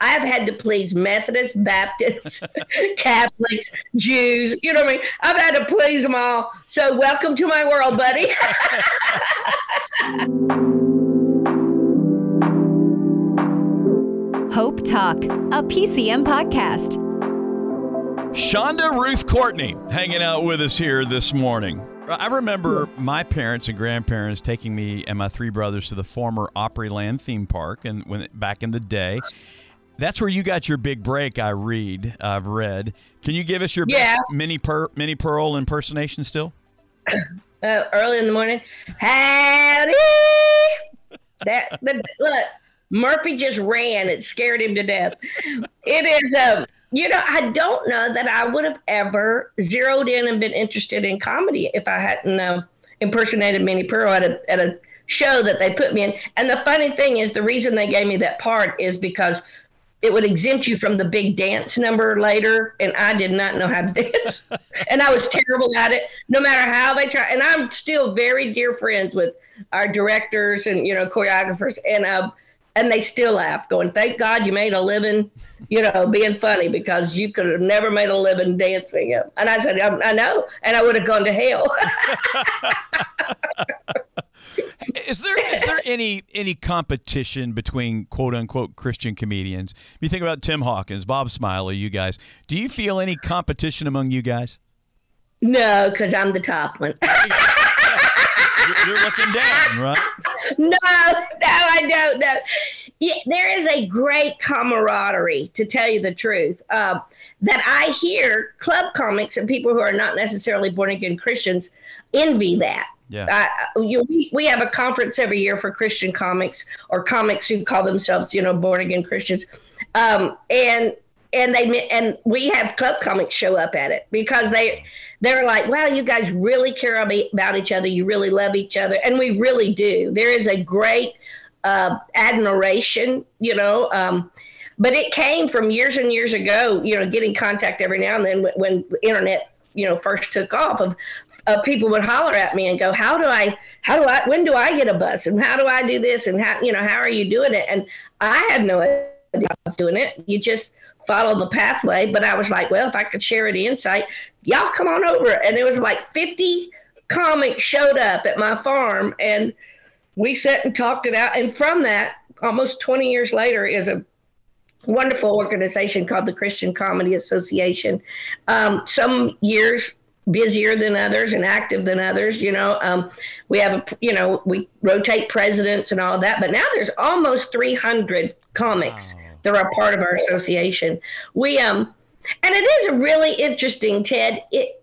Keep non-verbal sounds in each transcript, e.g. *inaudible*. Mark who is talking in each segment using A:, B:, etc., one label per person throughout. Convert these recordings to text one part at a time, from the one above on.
A: I've had to please Methodists, Baptists, *laughs* Catholics, Jews. You know what I mean? I've had to please them all. So welcome to my world, buddy. *laughs*
B: Hope Talk, a PCM podcast.
C: Chonda Ruth Courtney hanging out with us here this morning. I remember my parents and grandparents taking me and my three brothers to the former Opryland theme park, and when back in the day, that's where you got your big break. I read, I've read. Can you give us your
A: Yeah.
C: mini per, Minnie Pearl impersonation still? *coughs*
A: uh, early in the morning. Howdy! That the, look, Murphy just ran. It scared him to death. It is um, you know, I don't know that I would have ever zeroed in and been interested in comedy if I hadn't uh, impersonated Minnie Pearl at a at a show that they put me in. And the funny thing is, the reason they gave me that part is because it would exempt you from the big dance number later, and I did not know how to dance, *laughs* and I was terrible at it. No matter how they try, and I'm still very dear friends with our directors and you know choreographers, and uh, and they still laugh, going, "Thank God you made a living, you know, being funny because you could have never made a living dancing." And I said, "I, I know," and I would have gone to hell. *laughs* *laughs*
C: Is there is there any any competition between quote unquote Christian comedians? If you think about Tim Hawkins, Bob Smiley, you guys, do you feel any competition among you guys?
A: no, because I'm the top one.
C: You're, looking down, right?
A: no, no, I don't know. Yeah, there is a great camaraderie, to tell you the truth, uh, that I hear club comics and people who are not necessarily born again Christians envy that.
C: Yeah.
A: Uh, you, we, we have a conference every year for Christian comics or comics who call themselves, you know, born again Christians, um, and and they and we have club comics show up at it because they they're like, wow, you guys really care about each other, you really love each other, and we really do. There is a great uh, admiration, you know. Um, but it came from years and years ago, you know, getting contact every now and then when, when the internet, you know, first took off. Of uh, people would holler at me and go, "How do I? How do I? When do I get a bus? And how do I do this? And how, you know, how are you doing it?" And I had no idea I was doing it. You just follow the pathway. But I was like, well, if I could share any insight, y'all come on over. And it was like 50 comics showed up at my farm, and we sat and talked it out. And from that, almost 20 years later, is a wonderful organization called the Christian Comedy Association. Um, some years busier than others and active than others. You know, um, we have a, you know, we rotate presidents and all of that. But now there's almost 300 comics
C: Wow.
A: that are a part of our association. We um, and it is a really interesting, Ted. It,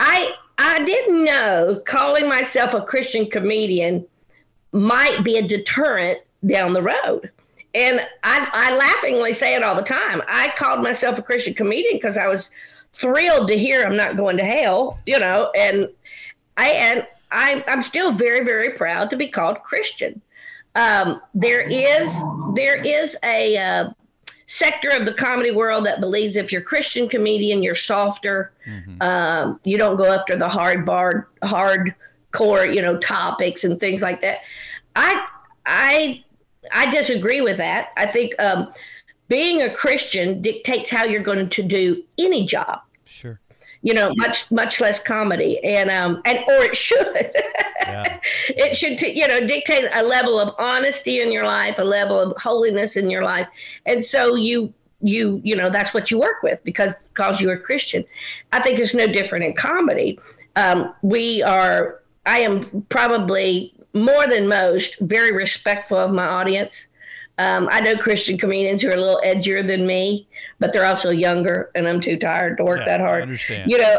A: I I didn't know calling myself a Christian comedian might be a deterrent down the road. And I, I laughingly say it all the time. I called myself a Christian comedian because I was thrilled to hear I'm not going to hell, you know, and I and I'm I'm still very, very proud to be called Christian. Um, there is there is a uh, sector of the comedy world that believes if you're Christian comedian, you're softer. Um, you don't go after the hard bar, hard core, you know, topics and things like that. I I I disagree with that. I think um, being a Christian dictates how you're going to do any job.
C: Sure.
A: You know, much much less comedy, and um, and or it should.
C: Yeah. *laughs*
A: it should you know dictate a level of honesty in your life, a level of holiness in your life, and so you you you know that's what you work with because because you're a Christian. I think it's no different in comedy. Um, we are. I am probably more than most very respectful of my audience. Um, I know Christian comedians who are a little edgier than me, but they're also younger, and I'm too tired to work
C: Yeah,
A: that
C: I
A: hard.
C: understand.
A: You know,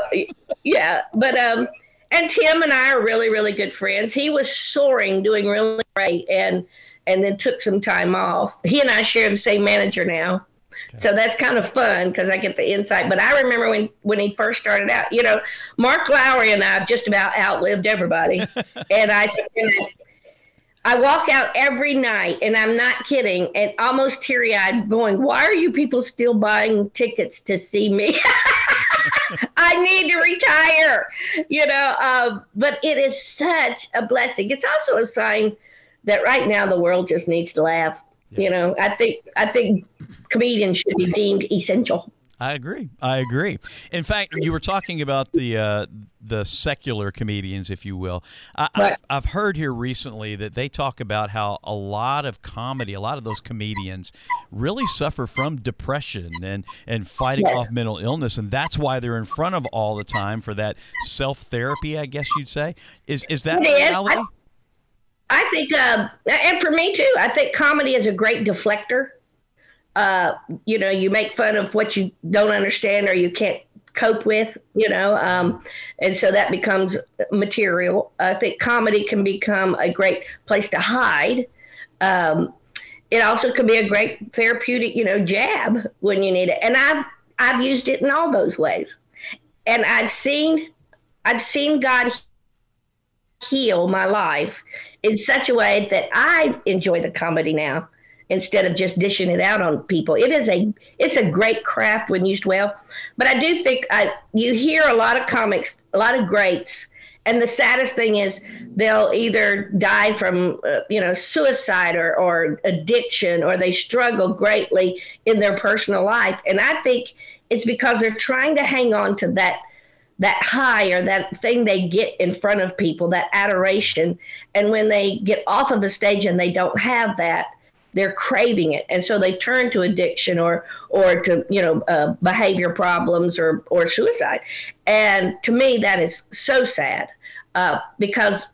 A: yeah. But um, and Tim and I are really, really good friends. He was soaring, doing really great, and and then took some time off. He and I share the same manager now. So that's kind of fun because I get the insight. But I remember when, when he first started out, you know, Mark Lowry and I have just about outlived everybody. *laughs* and I, I walk out every night, and I'm not kidding, and almost teary eyed, going, Why are you people still buying tickets to see me? *laughs* I need to retire, you know. Um, but it is such a blessing. It's also a sign that right now the world just needs to laugh. You know, I think I think comedians should be deemed essential.
C: I agree. I agree. In fact, you were talking about the uh, the secular comedians, if you will. I,
A: Right.
C: I've, I've heard here recently that they talk about how a lot of comedy, a lot of those comedians, really suffer from depression and and fighting
A: Yes.
C: off mental illness, and that's why they're in front of all the time for that self therapy. I guess you'd say. Is is that
A: It is.
C: reality?
A: I- I think, uh, and for me too, I think comedy is a great deflector. Uh, you know, you make fun of what you don't understand or you can't cope with, you know, um, and so that becomes material. I think comedy can become a great place to hide. Um, it also can be a great therapeutic, you know, jab when you need it. And I've I've used it in all those ways, and I've seen I've seen God heal my life in such a way that I enjoy the comedy now instead of just dishing it out on people. It is a it's a great craft when used well, but I do think I you hear a lot of comics, a lot of greats, and the saddest thing is they'll either die from uh, you know suicide or or addiction or they struggle greatly in their personal life, and I think it's because they're trying to hang on to that that high or that thing they get in front of people, that adoration. And when they get off of the stage and they don't have that, they're craving it, and so they turn to addiction or or to you know uh, behavior problems or or suicide. And to me, that is so sad uh, because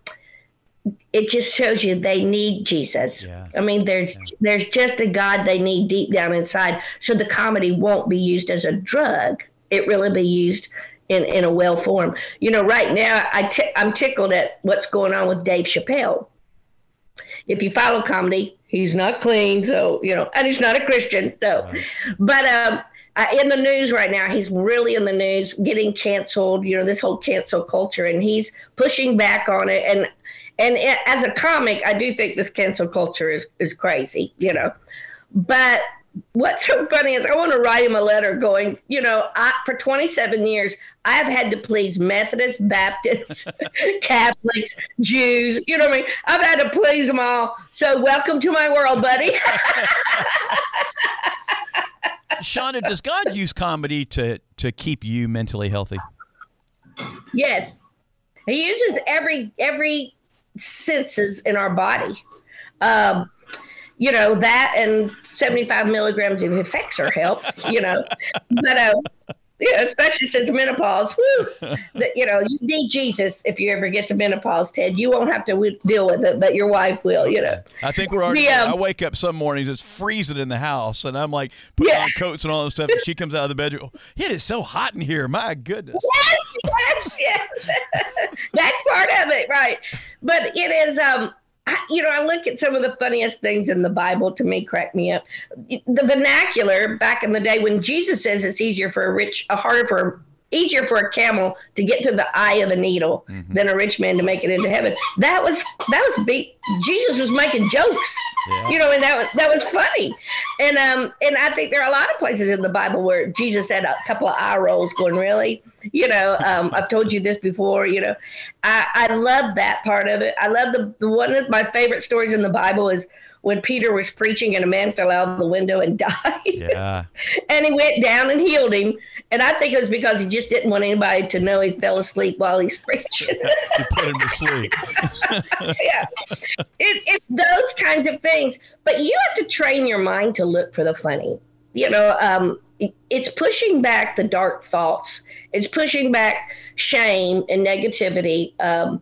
A: it just shows you they need Jesus.
C: Yeah.
A: I mean, there's there's just a God they need deep down inside, so the comedy won't be used as a drug. It really be used in, in a well form. You know, right now I t- I'm tickled at what's going on with Dave Chappelle. If you follow comedy, he's not clean, so you know, and he's not a Christian, so. But um, uh, in the news right now, he's really in the news, getting canceled. You know, this whole cancel culture, and he's pushing back on it. And and a- as a comic, I do think this cancel culture is is crazy. You know, but what's so funny is I want to write him a letter going, you know, I, for 27 years, I've had to please Methodists, Baptists, *laughs* Catholics, Jews. You know what I mean? I've had to please them all. So welcome to my world, buddy. *laughs*
C: Chonda, does God use comedy to to keep you mentally healthy?
A: yes, he uses every every senses in our body. Um, you know that and 75 milligrams of Effexor helps. You know, but uh, yeah, especially since menopause. Woo, *laughs* that, you know, you need Jesus if you ever get to menopause, Ted. You won't have to w- deal with it, but your wife will. You know.
C: I think we're already.
A: The, um,
C: I wake up some mornings, it's freezing in the house, and I'm like putting
A: Yeah.
C: on coats and all this stuff. And she comes out of the bedroom. "Oh, it is so hot in here. My goodness.
A: yes, yes, yes. *laughs* That's part of it, right? But it is, um, I, you know, I look at some of the funniest things in the Bible. To me, crack me up. The vernacular back in the day when Jesus says it's easier for a rich, a harder for easier for a camel to get to the eye of a needle than a rich man to make it into heaven. That was that was be, Jesus was making jokes.
C: Yeah.
A: You know, and that was that was funny. And um and I think there are a lot of places in the Bible where Jesus had a couple of eye rolls going, really? You know, um, I've told you this before, you know. I, I love that part of it. I love the, the one of my favorite stories in the Bible is when Peter was preaching and a man fell out of the window and *laughs* died.
C: Yeah. *laughs*
A: and he went down and healed him. And I think it was because he just didn't want anybody to know he fell asleep while he's *laughs* preaching.
C: You put him to sleep.
A: yeah. It, it's those kinds of things. But you have to train your mind to look for the funny. You know, um, it- it's pushing back the dark thoughts, it's pushing back shame and negativity. Um,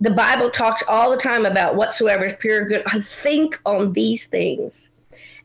A: the Bible talks all the time about whatsoever is pure good. I think on these things,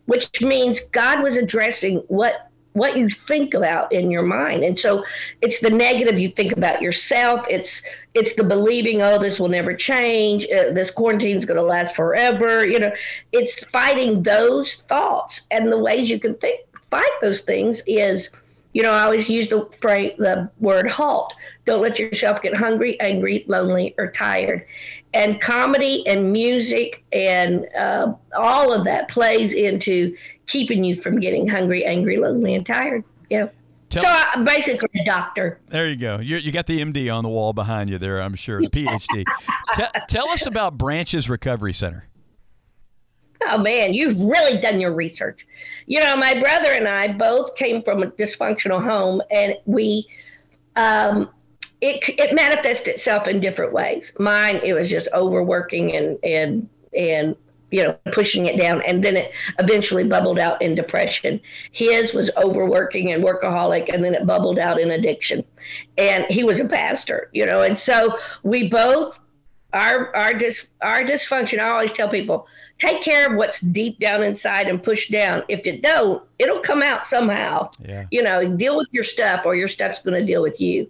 A: which means God was addressing what what you think about in your mind. And so it's the negative you think about yourself. It's it's the believing oh this will never change. Uh, this quarantine is going to last forever. You know it's fighting those thoughts. And the ways you can think fight those things is you know i always use the phrase the word halt don't let yourself get hungry angry lonely or tired and comedy and music and uh, all of that plays into keeping you from getting hungry, angry, lonely, and tired. Yeah.
C: Tell-
A: so I, basically, a doctor.
C: There you go. You, you got the MD on the wall behind you there, I'm sure, the *laughs* PhD. Te- tell us about Branches Recovery Center.
A: Oh man, you've really done your research. You know, my brother and I both came from a dysfunctional home, and we, um, it it manifested itself in different ways. Mine, it was just overworking and and and you know pushing it down, and then it eventually bubbled out in depression. His was overworking and workaholic, and then it bubbled out in addiction. And he was a pastor, you know, and so we both our our dis our dysfunction. I always tell people take care of what's deep down inside and push down. If you don't, it'll come out somehow.
C: Yeah.
A: You know, deal with your stuff, or your stuff's going to deal with you.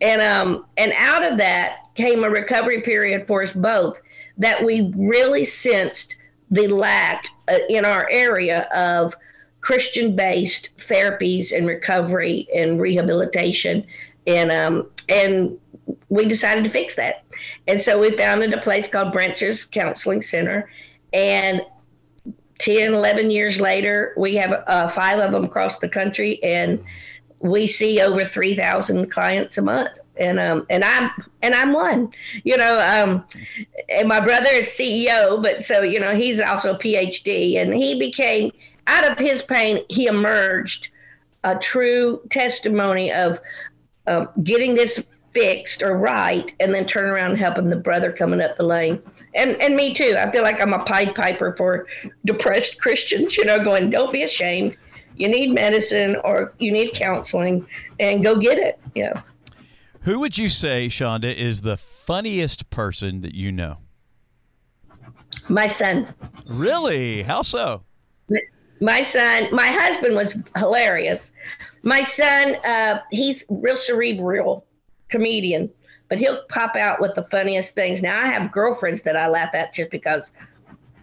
A: And um and out of that came a recovery period for us both that we really sensed the lack uh, in our area of Christian based therapies and recovery and rehabilitation and um and we decided to fix that. And so we founded a place called Branches Counseling Center. And 10, 11 years later, we have uh, five of them across the country, and we see over 3,000 clients a month. And um and I'm and I'm one, you know. Um, and my brother is CEO, but so you know he's also a PhD, and he became out of his pain he emerged a true testimony of uh, getting this fixed or right and then turn around helping the brother coming up the lane. And and me too. I feel like I'm a Pied Piper for depressed *laughs* Christians, you know, going, Don't be ashamed. You need medicine or you need counseling and go get it. Yeah.
C: Who would you say, Chonda, is the funniest person that you know?
A: My son.
C: Really? How so?
A: My son, my husband was hilarious. My son, uh, he's real cerebral comedian, but he'll pop out with the funniest things. Now I have girlfriends that I laugh at just because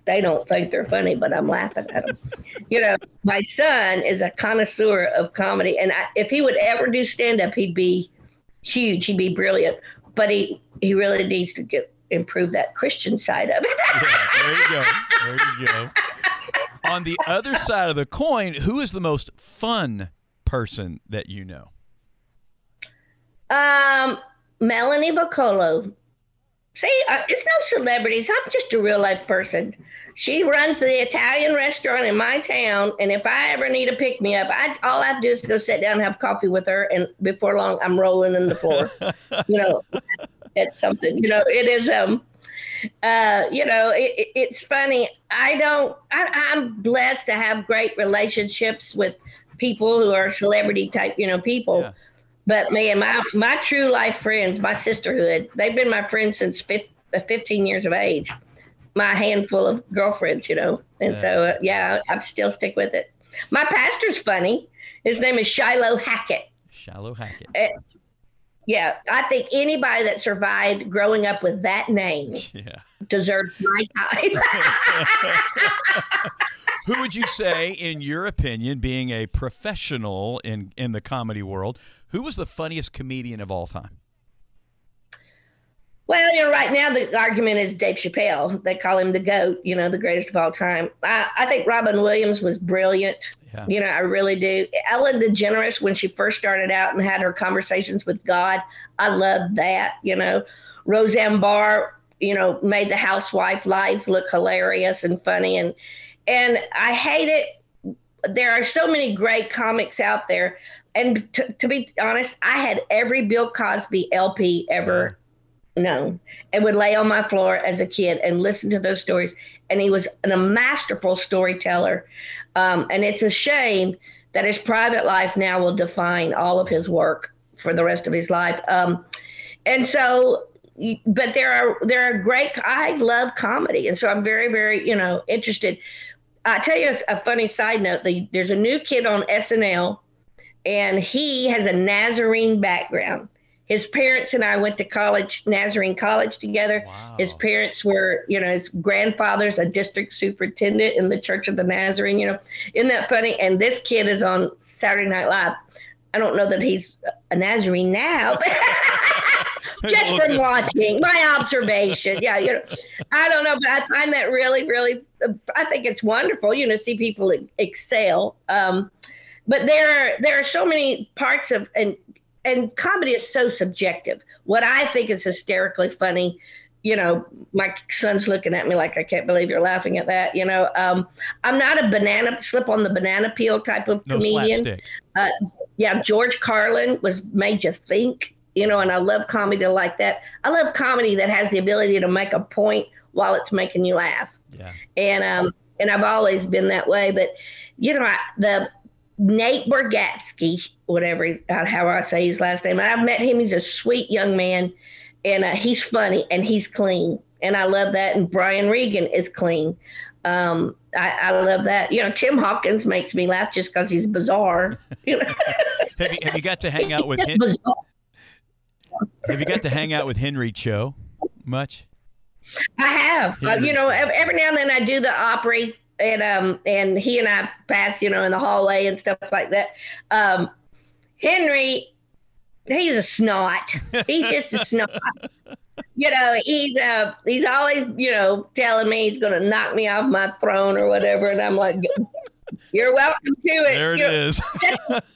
A: they don't think they're funny, but I'm laughing at them. *laughs* you know, my son is a connoisseur of comedy, and I, if he would ever do stand up, he'd be huge. He'd be brilliant, but he he really needs to get improve that Christian side of it.
C: yeah, there you go. There you go. On the other side of the coin, who is the most fun person that you know?
A: Um, Melanie Vocolo. See, uh, it's no celebrities. I'm just a real life person. She runs the Italian restaurant in my town, and if I ever need a pick me up, I all I have to do is go sit down and have coffee with her, and before long, I'm rolling in the floor. *laughs* you know, it's something. You know, it is. Um, uh, you know, it, it's funny. I don't. I, I'm blessed to have great relationships with people who are celebrity type. You know, people.
C: Yeah.
A: But man, my my true life friends, my sisterhood, they've been my friends since 15 years of age. My handful of girlfriends, you know, and
C: Yeah.
A: so uh, yeah, I still stick with it. My pastor's funny. His name is Shiloh Hackett.
C: Shallow Hackett.
A: Yeah, I think anybody that survived growing up with that name *laughs*
C: Yeah.
A: deserves my time. *laughs* *laughs*
C: Who would you say, in your opinion, being a professional in in the comedy world, who was the funniest comedian of all time?
A: Well, you know, right now the argument is Dave Chappelle. They call him the GOAT, you know, the greatest of all time. I, I think Robin Williams was brilliant.
C: Yeah.
A: You know, I really do. Ellen DeGeneres, when she first started out and had her conversations with God, I loved that. You know, Roseanne Barr, you know, made the housewife life look hilarious and funny. And, and I hate it. There are so many great comics out there. And to, to be honest, I had every Bill Cosby LP ever known and would lay on my floor as a kid and listen to those stories. And he was an, a masterful storyteller. Um, and it's a shame that his private life now will define all of his work for the rest of his life. Um, and so, but there are there are great. I love comedy, and so I'm very very you know interested. I tell you a, a funny side note. The, there's a new kid on SNL, and he has a Nazarene background. His parents and I went to college, Nazarene College together.
C: Wow.
A: His parents were, you know, his grandfather's a district superintendent in the Church of the Nazarene. You know, isn't that funny? And this kid is on Saturday Night Live. I don't know that he's a Nazarene now, *laughs* just from watching my observation. Yeah, you know, I don't know, but I find that really, really, I think it's wonderful, you know, see people excel. Um, but there are there are so many parts of and and comedy is so subjective. What I think is hysterically funny you know, my son's looking at me like I can't believe you're laughing at that. You know, um, I'm not a banana slip on the banana peel type of
C: No
A: comedian.
C: slapstick.
A: Uh, yeah, George Carlin was made you think, you know, and I love comedy like that. I love comedy that has the ability to make a point while it's making you laugh.
C: Yeah.
A: And um, and I've always been that way. But you know, I, the Nate Bargatze, whatever uh, how I say his last name. I've met him. He's a sweet young man, and uh, he's funny and he's clean, and I love that. And Brian Regan is clean. Um, I, I love that. You know, Tim Hawkins makes me laugh just because he's bizarre. You know, *laughs*
C: Have you have you got to hang out with him?
A: Bizarre.
C: Have you got to hang out with Henry Cho much?
A: I have. Uh, you know, every now and then I do the Opry, and um, and he and I pass, you know, in the hallway and stuff like that. Um, Henry, he's a snot. He's just a snot. *laughs* You know, he's uh, he's always, you know, telling me he's going to knock me off my throne or whatever, and I'm like, "You're welcome to it."
C: There it
A: You're-
C: is. *laughs*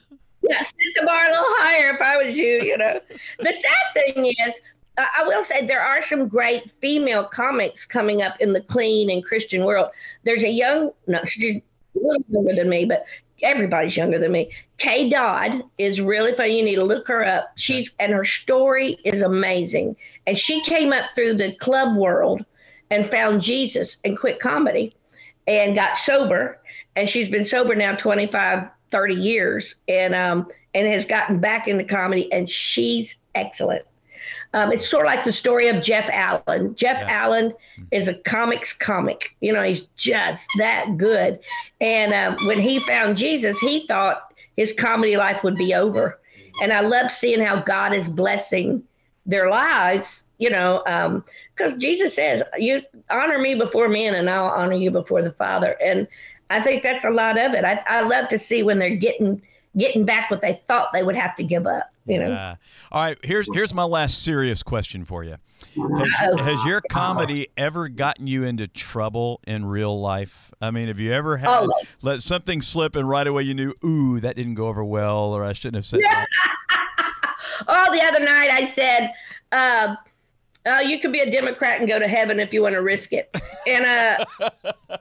C: *laughs*
A: yeah, set the bar a little higher if I was you, you know. the sad thing is, uh, I will say there are some great female comics coming up in the clean and Christian world. There's a young, no, she's a little younger than me, but everybody's younger than me. Kay Dodd is really funny. You need to look her up. She's, and her story is amazing. And she came up through the club world and found Jesus and quit comedy and got sober and she's been sober now 25 30 years and um and has gotten back into comedy and she's excellent um, it's sort of like the story of Jeff Allen. Jeff
C: Yeah.
A: Allen is a comics comic. You know, he's just that good. And um, when he found Jesus, he thought his comedy life would be over. And I love seeing how God is blessing their lives, you know, because Jesus says, You honor me before men, and I'll honor you before the Father. And I think that's a lot of it. I, I love to see when they're getting getting back what they thought they would have to give up. You know,
C: Yeah. All right. Here's here's my last serious question for you. Has, has your comedy ever gotten you into trouble in real life? I mean, have you ever had
A: Always.
C: let something slip and right away you knew, ooh, that didn't go over well, or I shouldn't have said that? *laughs*
A: oh, the other night I said, uh, "Oh, you could be a Democrat and go to heaven if you want to risk it," and uh, *laughs*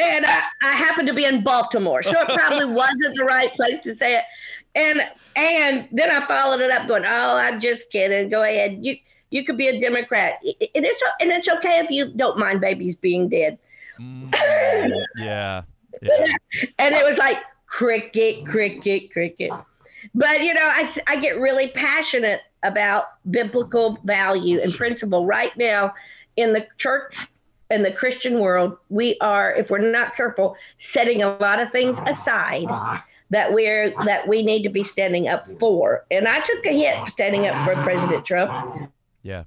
A: and I, I happened to be in Baltimore, so it probably *laughs* wasn't the right place to say it. And and then I followed it up, going, "Oh, I'm just kidding. Go ahead. You you could be a Democrat, and it's and it's okay if you don't mind babies being dead."
C: Mm, yeah. *laughs* Yeah.
A: and it was like cricket, cricket, cricket. But you know, I I get really passionate about biblical value and principle. Right now, in the church in the Christian world, we are, if we're not careful, setting a lot of things aside that we're that we need to be standing up for. And I took a hit standing up for President Trump.
C: Yeah.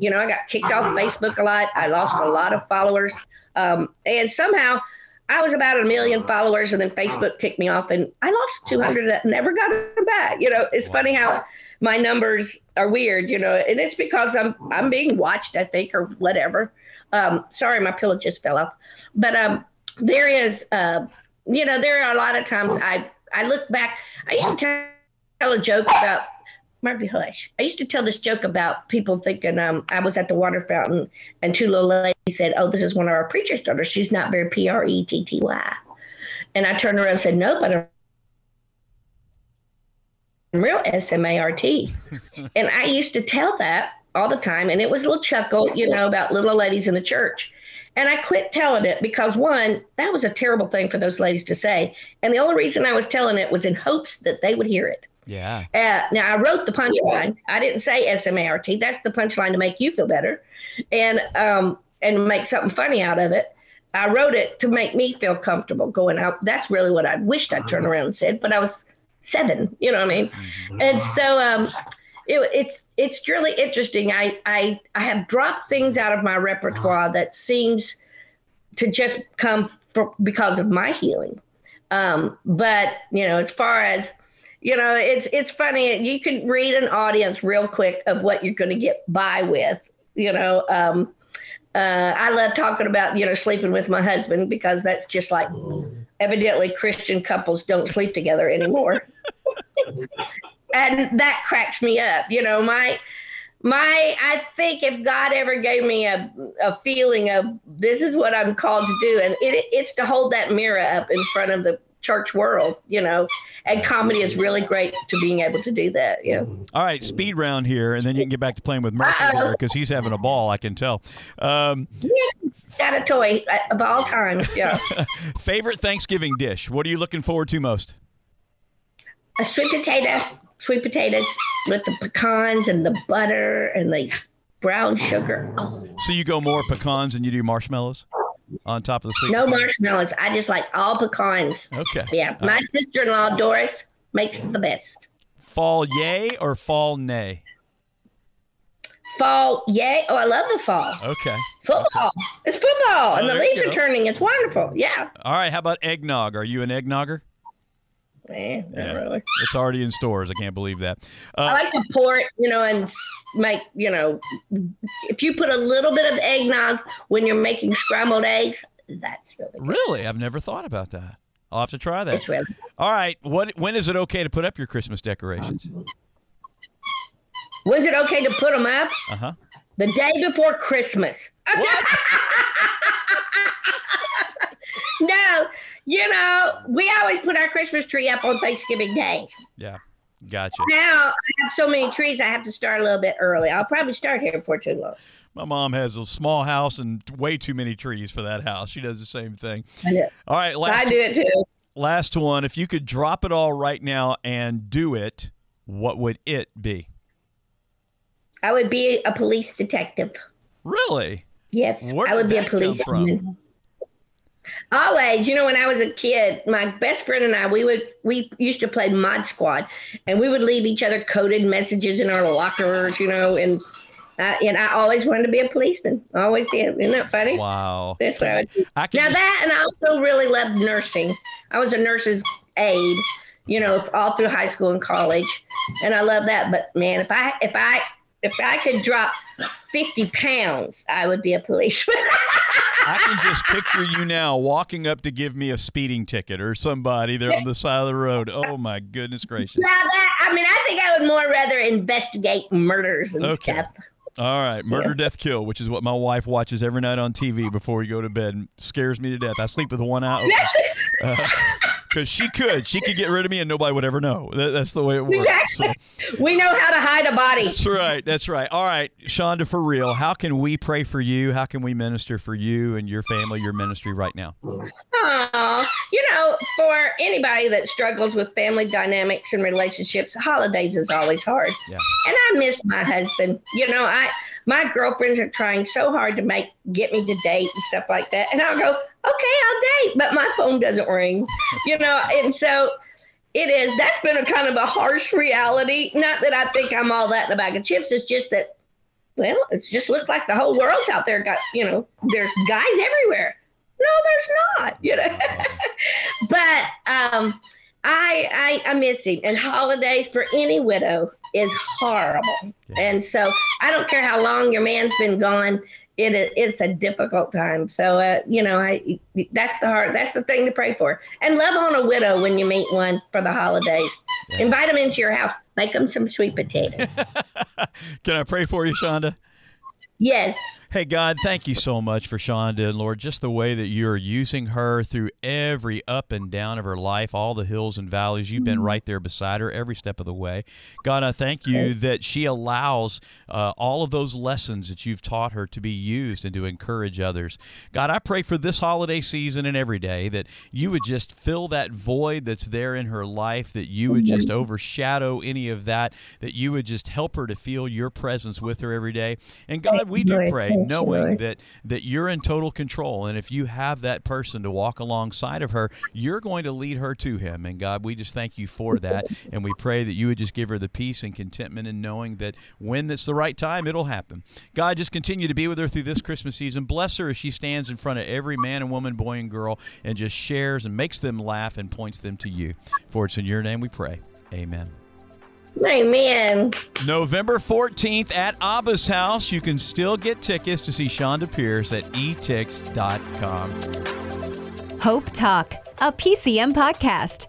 A: You know, I got kicked off Facebook a lot. I lost a lot of followers. Um, and somehow I was about a million followers, and then Facebook kicked me off, and I lost 200 that never got them back. You know, it's funny how my numbers are weird, you know, and it's because I'm I'm being watched, I think, or whatever. Um, sorry, my pillow just fell off. But um, there is, uh, you know, there are a lot of times I I look back. I used to tell tell a joke about Murphy Hush. I used to tell this joke about people thinking um, I was at the water fountain and two little ladies said, "Oh, this is one of our preacher's daughters. She's not very P R E T T Y." And I turned around and said, "No, but real SMART. *laughs* And I used to tell that all the time, and it was a little chuckle, you know, about little ladies in the church. And I quit telling it because one, that was a terrible thing for those ladies to say, and the only reason I was telling it was in hopes that they would hear it.
C: Yeah.
A: Uh, now I wrote the punchline. I didn't say S M A R T. That's the punchline to make you feel better, and um, and make something funny out of it. I wrote it to make me feel comfortable going out. That's really what I wished I'd turn around and said, but I was seven. You know what I mean? And so um, it, it's it's really interesting. I, I I have dropped things out of my repertoire that seems to just come for, because of my healing. Um, but you know, as far as you know, it's it's funny. You can read an audience real quick of what you're going to get by with. You know, um, uh, I love talking about you know sleeping with my husband because that's just like evidently Christian couples don't sleep together anymore, *laughs* and that cracks me up. You know, my my I think if God ever gave me a, a feeling of this is what I'm called to do, and it, it's to hold that mirror up in front of the church world, you know, and comedy is really great to being able to do that. Yeah.
C: All right, speed round here, and then you can get back to playing with Murphy because he's having a ball. I can tell. Um,
A: Got a toy uh, of all times. Yeah. *laughs*
C: favorite Thanksgiving dish? What are you looking forward to most?
A: a sweet potato, sweet potatoes with the pecans and the butter and the brown sugar. Oh,
C: So you go more pecans than you do marshmallows on top of the sweet.
A: no marshmallows. I just like all pecans.
C: Okay.
A: Yeah. My sister in law, Doris, makes the best.
C: Fall yay or fall nay?
A: Fall, yay. Oh, I love the fall.
C: Okay.
A: Football. It's football. and
C: Oh,
A: the leaves are turning. It's wonderful. Yeah.
C: All right. How about eggnog? Are you an eggnogger?
A: Eh, not
C: Yeah.
A: really.
C: It's already in stores. I can't believe that.
A: I
C: Uh,
A: like to pour it, you know, and make, you know, if you put a little bit of eggnog when you're making scrambled eggs, that's really good.
C: really? I've never thought about that. I'll have to try that.
A: It's really
C: All right. What? When is it okay to put up your Christmas decorations?
A: When's it okay to put them up?
C: Uh huh.
A: The day before Christmas.
C: What? *laughs*
A: no, you know, we always put our Christmas tree up on Thanksgiving Day.
C: Yeah. Gotcha.
A: Now I have so many trees, I have to start a little bit early. I'll probably start here before too long.
C: My mom has a small house and way too many trees for that house. She does the same thing. All right.
A: I do it too.
C: last one. If you could drop it all right now and do it, what would it be?
A: I would be a police detective.
C: Really?
A: Yes,
C: Where
A: I would be a police
C: from?
A: Always, you know, when I was a kid, my best friend and I, we would we used to play Mod Squad, and we would leave each other coded messages in our lockers, you know, and uh, and I always wanted to be a policeman. I always did. Isn't that funny?
C: Wow.
A: That's what I would do.
C: I
A: Now
C: just-
A: that, and I also really loved nursing. I was a nurse's aide, you know, all through high school and college, and I love that. But man, if I if I if I could drop fifty pounds, I would be a policeman. *laughs*
C: I can just picture you now walking up to give me a speeding ticket or somebody there on the side of the road. Oh my goodness gracious.
A: Now that I mean, I think I would more rather investigate murders and
C: Okay.
A: stuff.
C: All right, murder, death, kill, which is what my wife watches every night on TV before we go to bed. and scares me to death. I sleep with one eye open *laughs* uh, because she could, she could get rid of me and nobody would ever know. That, that's the way it works. So, *laughs*
A: We know how to hide a body.
C: that's right. That's right. All right, Chonda, for real, how can we pray for you? How can we minister for you and your family, your ministry right now?
A: Aw, you know, for anybody that struggles with family dynamics and relationships, holidays is always hard.
C: Yeah.
A: And I miss my husband. You know, I my girlfriends are trying so hard to make get me to date and stuff like that, and I'll go, okay, I'll date, but my phone doesn't ring. You know, and so it is. That's been a kind of a harsh reality. Not that I think I'm all that in a bag of chips. It's just that, well, it's just looked like the whole world's out there. Got you know, there's guys everywhere. No, there's not. You know, *laughs* but um, I, I I miss him. And holidays for any widow is horrible. And so I don't care how long your man's been gone. It, it's a difficult time. So uh, you know, I that's the heart. that's the thing to pray for. And love on a widow when you meet one for the holidays. Invite them into your house. Make them some sweet potatoes. *laughs*
C: Can I pray for you, Chonda?
A: yes.
C: Hey, God, thank you so much for Chonda and Lord, just the way that you're using her through every up and down of her life, all the hills and valleys. You've been right there beside her every step of the way. God, I thank you that she allows uh, all of those lessons that you've taught her to be used and to encourage others. God, I pray for this holiday season and every day that you would just fill that void that's there in her life, that you would just overshadow any of that, that you would just help her to feel your presence with her every day. And God, we do pray knowing
A: Lord.
C: that that you're in total control. And if you have that person to walk alongside of her you're going to lead her to him. And god we just thank you for that. *laughs* And we pray that you would just give her the peace and contentment in knowing that when it's the right time it'll happen. God just continue to be with her through this christmas season. Bless her as she stands in front of every man and woman boy and girl and just shares and makes them laugh and points them to you. For it's in your name we pray. Amen
A: Amen.
C: November 14th at Abba's house. You can still get tickets to see Chonda Pierce at etix.com.
B: Hope Talk, a PCM podcast.